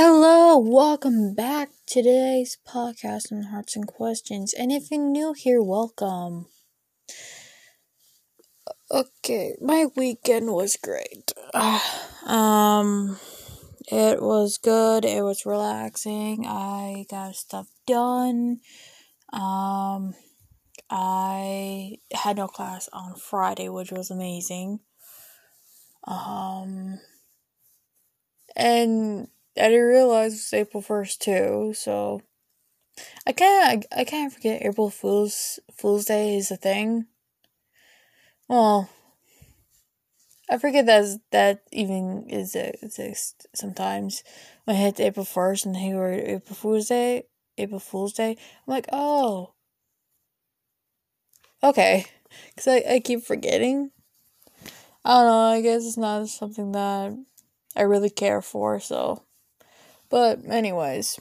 Hello, welcome back to today's podcast on Hearts and Questions. And if you're new here, welcome. Okay, my weekend was great. um, it was good. It was relaxing. I got stuff done. Um, I had no class on Friday, which was amazing. Um, and I didn't realize it's April first too, so I can't I, can't forget April Fools Fool's Day is a thing. Well, I forget that that even is exists sometimes when I hit April first and they were April Fool's Day, April Fool's Day. I'm like, oh, okay, because I I keep forgetting. I don't know. I guess it's not something that I really care for, so but, anyways.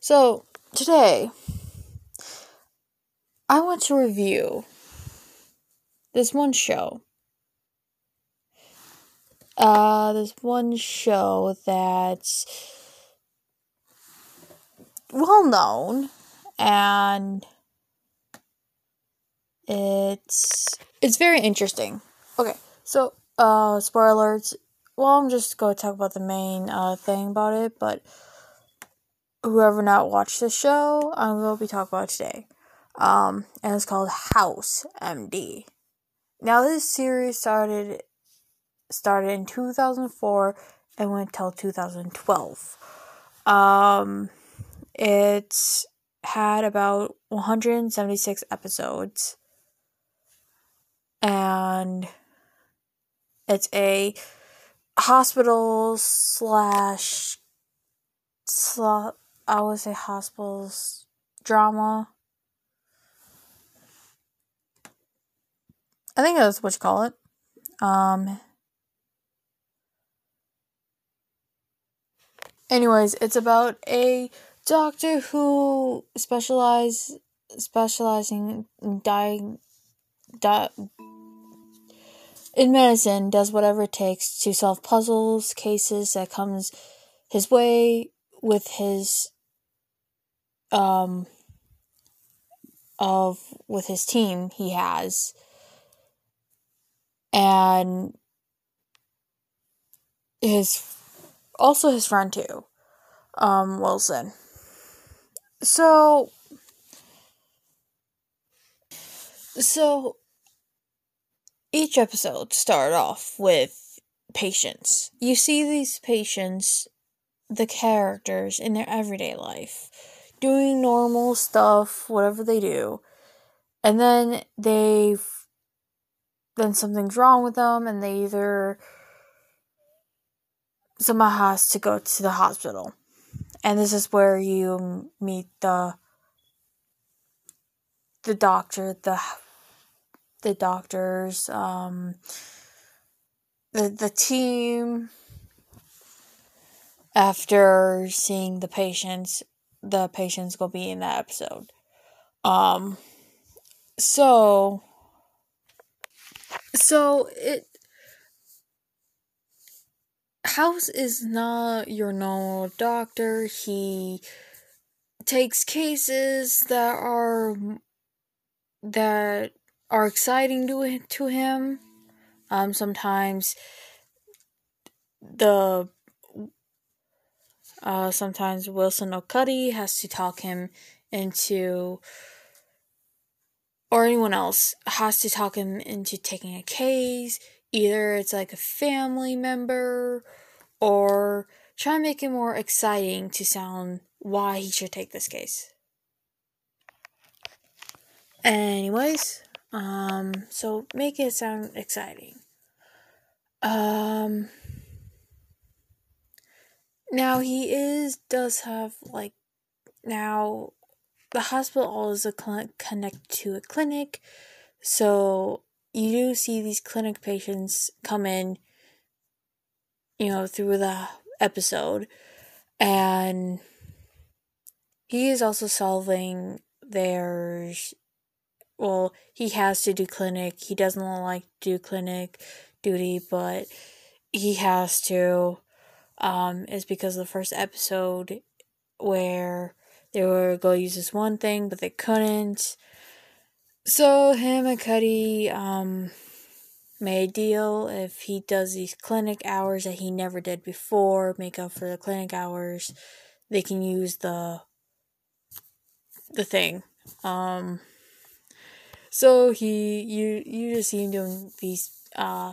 So, today, I want to review this one show. Uh, this one show that's well known and it's it's very interesting. Okay, so uh spoilers well, I'm just going to talk about the main uh, thing about it, but whoever not watched the show, I'm going to be talking about today. Um, and it's called House MD. Now, this series started started in 2004 and went till 2012. Um, it's had about 176 episodes, and it's a hospitals slash sl- I would say hospitals drama. I think that's what you call it. Um. Anyways, it's about a doctor who specialize specializing in dying, di- in medicine does whatever it takes to solve puzzles, cases that comes his way with his um of with his team he has. And his also his friend too um Wilson. So so each episode start off with patients. You see these patients, the characters in their everyday life, doing normal stuff, whatever they do, and then they then something's wrong with them, and they either someone has to go to the hospital, and this is where you meet the the doctor, the the doctors, um, the the team. After seeing the patients, the patients will be in that episode. Um, so, so it House is not your normal doctor. He takes cases that are that are exciting to to him. Um, sometimes the uh, sometimes Wilson or Cuddy has to talk him into, or anyone else has to talk him into taking a case. Either it's like a family member, or try and make it more exciting to sound why he should take this case. Anyways, um, so make it sound exciting. Um, now he is does have like now the hospital is a cl- connect to a clinic, so you do see these clinic patients come in, you know, through the episode, and he is also solving their well, he has to do clinic. He doesn't like to do clinic duty, but he has to. um, is because of the first episode where they were going to use this one thing, but they couldn't. So him and Cuddy um, made a deal if he does these clinic hours that he never did before, make up for the clinic hours, they can use the the thing. Um, so he you you just see him doing these uh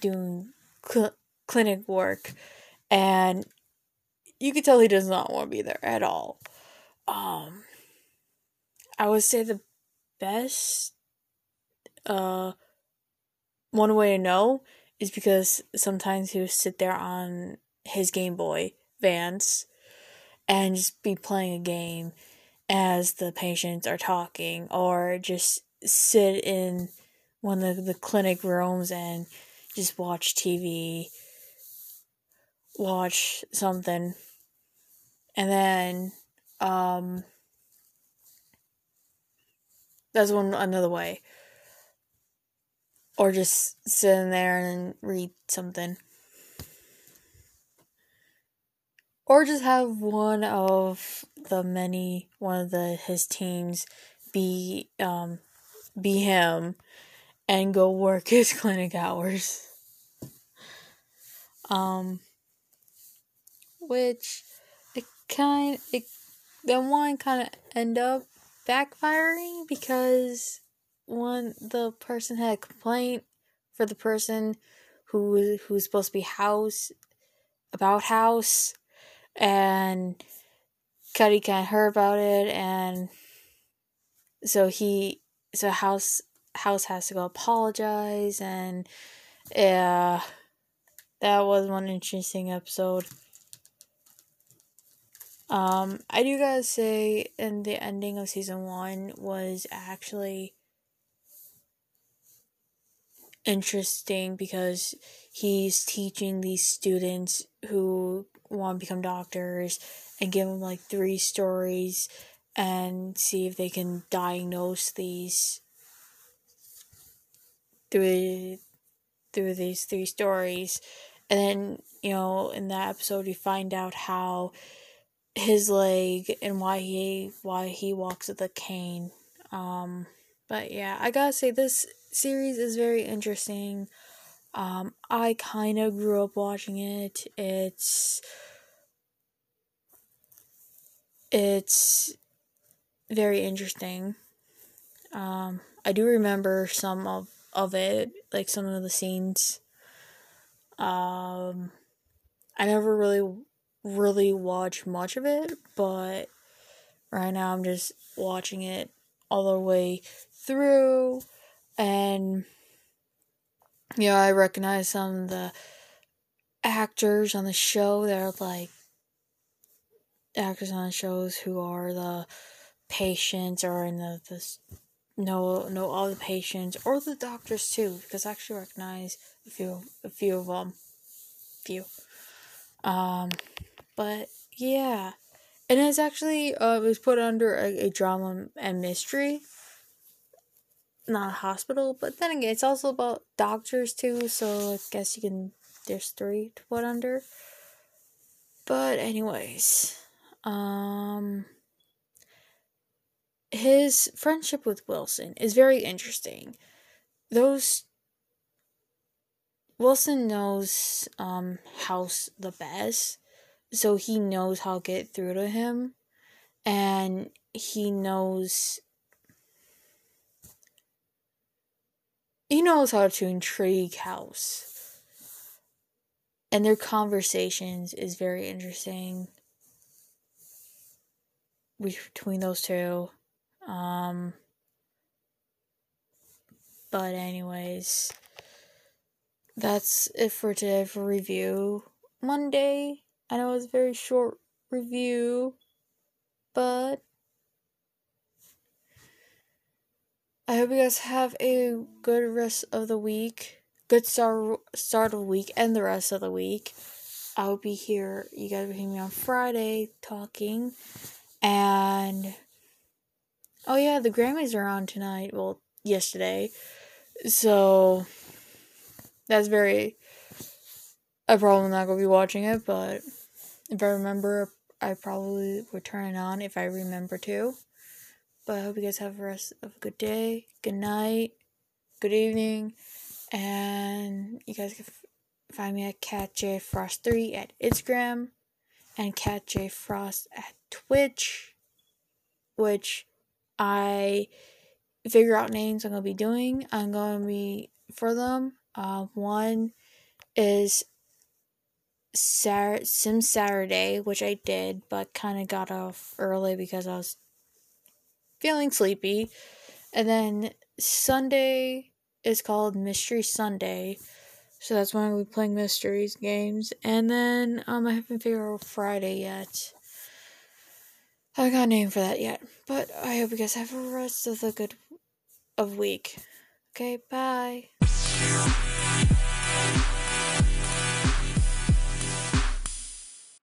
doing cl- clinic work and you can tell he does not want to be there at all. Um I would say the best uh one way to know is because sometimes he would sit there on his Game Boy Advance and just be playing a game as the patients are talking or just sit in one of the clinic rooms and just watch TV, watch something, and then um, that's one another way. Or just sit in there and read something. Or just have one of the many one of the his teams be um be him and go work his clinic hours. Um which it kind it then one kind of end up backfiring because one the person had a complaint for the person who who's supposed to be house about house and Cuddy of heard about it and so he so house house has to go apologize and yeah that was one interesting episode. Um, I do gotta say, in the ending of season one was actually interesting because he's teaching these students who want to become doctors and give them like three stories and see if they can diagnose these through through these three stories and then you know in that episode you find out how his leg and why he why he walks with a cane. Um, but yeah, I gotta say this series is very interesting. Um, I kind of grew up watching it. It's it's very interesting. Um, I do remember some of of it, like some of the scenes. Um, I never really really watch much of it, but right now I'm just watching it all the way through and yeah, I recognize some of the actors on the show. They're like actors on shows who are the patients or in the, the know know all the patients or the doctors too because I actually recognize a few a few of them few. Um but yeah, and it's actually uh, it was put under a, a drama and mystery, not a hospital. But then again, it's also about doctors too. So I guess you can there's three to put under. But anyways, um his friendship with Wilson is very interesting. Those Wilson knows um House the best so he knows how to get through to him and he knows he knows how to intrigue house. And their conversations is very interesting. Between those two. Um but anyways that's it for today for review. Monday I know it's a very short review, but I hope you guys have a good rest of the week. Good start start of the week and the rest of the week. I'll be here. You guys will hear me on Friday talking. And oh yeah, the Grammys are on tonight. Well, yesterday. So that's very I'm probably not gonna be watching it, but if I remember, I probably would turn it on if I remember to. But I hope you guys have the rest of a good day, good night, good evening, and you guys can find me at Cat J Frost three at Instagram, and Cat J Frost at Twitch, which I figure out names I'm gonna be doing. I'm gonna be for them. Uh, one is Sar- Sim Saturday, which I did, but kind of got off early because I was feeling sleepy. And then Sunday is called Mystery Sunday. So that's when be playing mysteries games. And then um I haven't figured out Friday yet. I haven't got a name for that yet. But I hope you guys have a rest of the good of week. Okay, bye.